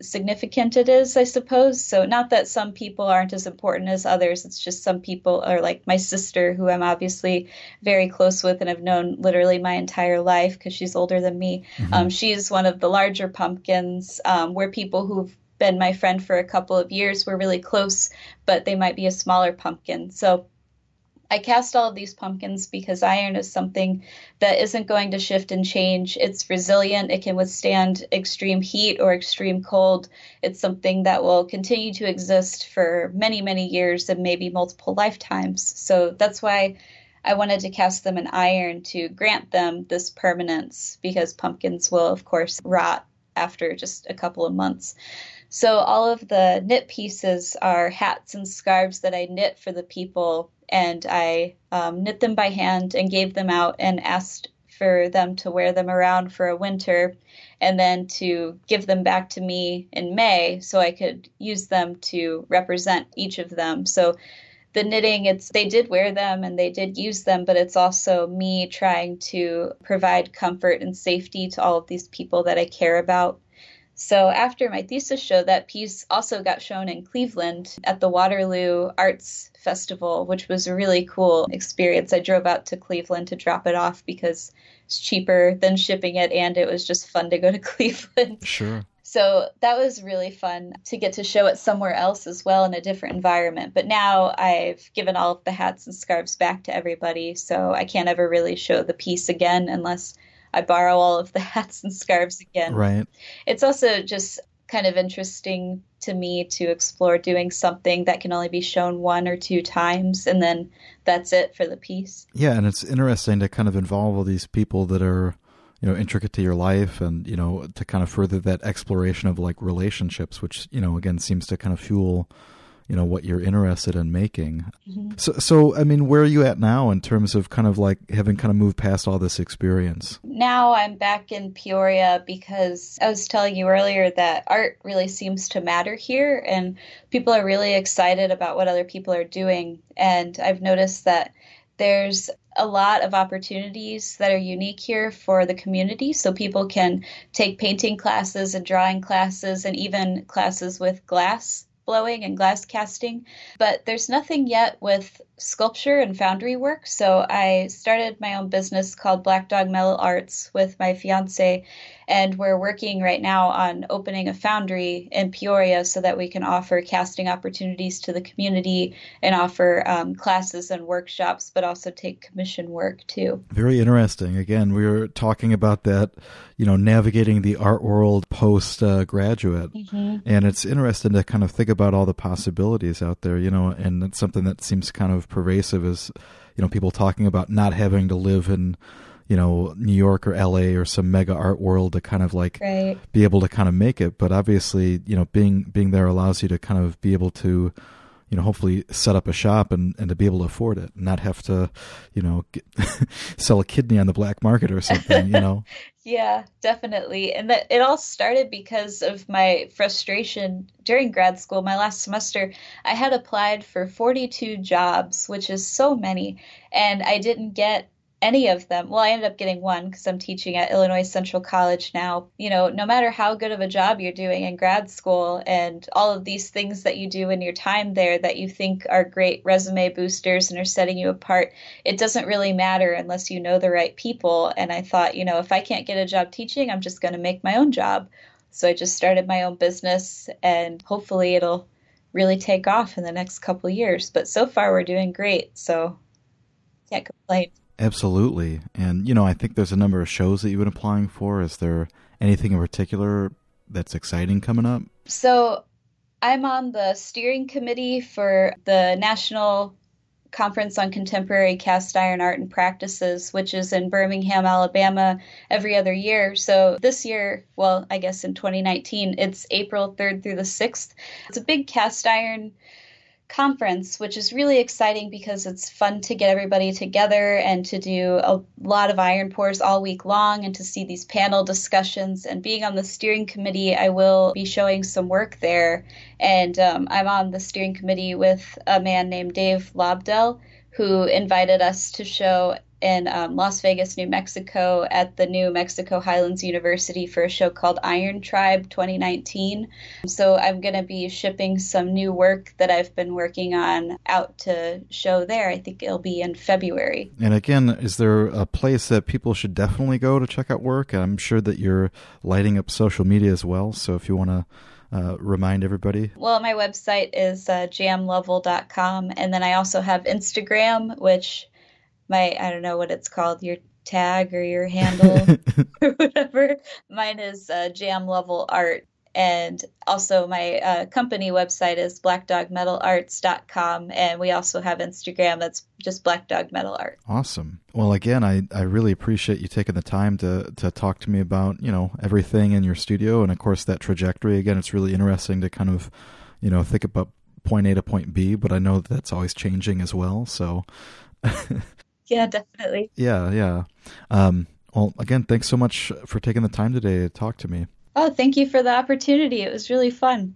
significant it is, I suppose. So, not that some people aren't as important as others, it's just some people are like my sister, who I'm obviously very close with and have known literally my entire life because she's older than me. Mm-hmm. Um, she's one of the larger pumpkins um, where people who've been my friend for a couple of years were really close, but they might be a smaller pumpkin. So, I cast all of these pumpkins because iron is something that isn't going to shift and change. It's resilient, it can withstand extreme heat or extreme cold. It's something that will continue to exist for many, many years and maybe multiple lifetimes. So that's why I wanted to cast them in iron to grant them this permanence because pumpkins will, of course, rot after just a couple of months. So all of the knit pieces are hats and scarves that I knit for the people and I um, knit them by hand and gave them out and asked for them to wear them around for a winter and then to give them back to me in May so I could use them to represent each of them. So the knitting it's they did wear them and they did use them but it's also me trying to provide comfort and safety to all of these people that I care about so after my thesis show, that piece also got shown in Cleveland at the Waterloo Arts Festival, which was a really cool experience. I drove out to Cleveland to drop it off because it's cheaper than shipping it, and it was just fun to go to Cleveland. Sure. So that was really fun to get to show it somewhere else as well in a different environment. But now I've given all of the hats and scarves back to everybody, so I can't ever really show the piece again unless I borrow all of the hats and scarves again. Right. It's also just kind of interesting to me to explore doing something that can only be shown one or two times and then that's it for the piece. Yeah, and it's interesting to kind of involve all these people that are you know intricate to your life and you know to kind of further that exploration of like relationships which you know again seems to kind of fuel you know what you're interested in making. Mm-hmm. So, so I mean, where are you at now in terms of kind of like having kind of moved past all this experience? Now I'm back in Peoria because I was telling you earlier that art really seems to matter here, and people are really excited about what other people are doing. And I've noticed that there's a lot of opportunities that are unique here for the community. So people can take painting classes and drawing classes and even classes with glass blowing and glass casting, but there's nothing yet with sculpture and foundry work. So I started my own business called Black Dog Metal Arts with my fiance, and we're working right now on opening a foundry in Peoria so that we can offer casting opportunities to the community and offer um, classes and workshops, but also take commission work too. Very interesting. Again, we were talking about that, you know, navigating the art world post uh, graduate, mm-hmm. and it's interesting to kind of think about all the possibilities out there, you know, and it's something that seems kind of pervasive is, you know, people talking about not having to live in, you know, New York or LA or some mega art world to kind of like right. be able to kind of make it. But obviously, you know, being being there allows you to kind of be able to you know, hopefully set up a shop and, and to be able to afford it, and not have to, you know, get, sell a kidney on the black market or something, you know. yeah, definitely. And that it all started because of my frustration during grad school. My last semester, I had applied for 42 jobs, which is so many, and I didn't get any of them. Well, I ended up getting one because I'm teaching at Illinois Central College now. You know, no matter how good of a job you're doing in grad school and all of these things that you do in your time there that you think are great resume boosters and are setting you apart, it doesn't really matter unless you know the right people. And I thought, you know, if I can't get a job teaching, I'm just going to make my own job. So I just started my own business and hopefully it'll really take off in the next couple years. But so far we're doing great. So can't complain. Absolutely. And, you know, I think there's a number of shows that you've been applying for. Is there anything in particular that's exciting coming up? So I'm on the steering committee for the National Conference on Contemporary Cast Iron Art and Practices, which is in Birmingham, Alabama, every other year. So this year, well, I guess in 2019, it's April 3rd through the 6th. It's a big cast iron conference, which is really exciting because it's fun to get everybody together and to do a lot of iron pours all week long and to see these panel discussions. And being on the steering committee, I will be showing some work there. And um, I'm on the steering committee with a man named Dave Lobdell who invited us to show in um, Las Vegas, New Mexico, at the New Mexico Highlands University for a show called Iron Tribe 2019. So I'm going to be shipping some new work that I've been working on out to show there. I think it'll be in February. And again, is there a place that people should definitely go to check out work? I'm sure that you're lighting up social media as well. So if you want to uh, remind everybody? Well, my website is uh, jamlevel.com. And then I also have Instagram, which my I don't know what it's called, your tag or your handle or whatever. Mine is uh, Jam Level Art. And also, my uh, company website is blackdogmetalarts.com. And we also have Instagram that's just Black Dog Metal Art. Awesome. Well, again, I, I really appreciate you taking the time to, to talk to me about, you know, everything in your studio. And of course, that trajectory. Again, it's really interesting to kind of, you know, think about point A to point B, but I know that that's always changing as well. So yeah, definitely. Yeah, yeah. Um, well, again, thanks so much for taking the time today to talk to me. Oh, thank you for the opportunity. It was really fun.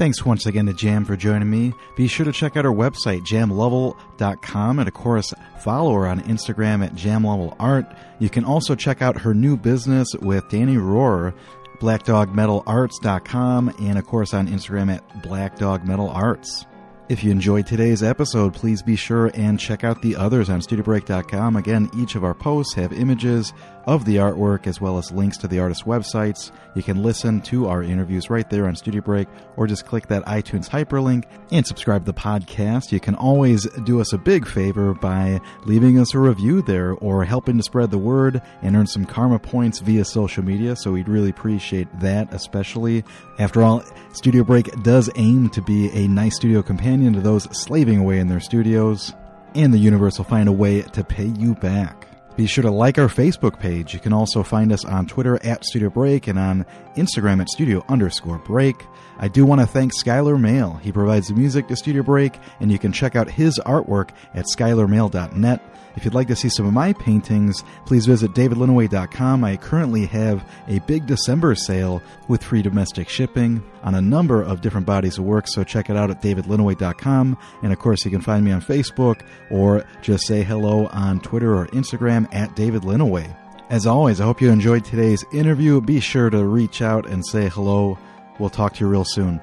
Thanks once again to Jam for joining me. Be sure to check out her website, jamlevel.com, and of course, follow her on Instagram at jamlevelart. You can also check out her new business with Danny Rohr, blackdogmetalarts.com, and of course on Instagram at blackdogmetalarts. If you enjoyed today's episode, please be sure and check out the others on StudioBreak.com. Again, each of our posts have images of the artwork as well as links to the artists' websites. You can listen to our interviews right there on Studio Break or just click that iTunes hyperlink and subscribe to the podcast. You can always do us a big favor by leaving us a review there or helping to spread the word and earn some karma points via social media. So we'd really appreciate that, especially. After all, Studio Break does aim to be a nice studio companion to those slaving away in their studios, and the universe will find a way to pay you back. Be sure to like our Facebook page. You can also find us on Twitter at Studio Break and on Instagram at Studio underscore Break. I do want to thank Skylar Mail. He provides the music to Studio Break, and you can check out his artwork at skylarmail.net. If you'd like to see some of my paintings, please visit davidlinaway.com. I currently have a big December sale with free domestic shipping on a number of different bodies of work, so check it out at davidlinaway.com. And of course, you can find me on Facebook or just say hello on Twitter or Instagram at David Linaway. As always, I hope you enjoyed today's interview. Be sure to reach out and say hello. We'll talk to you real soon.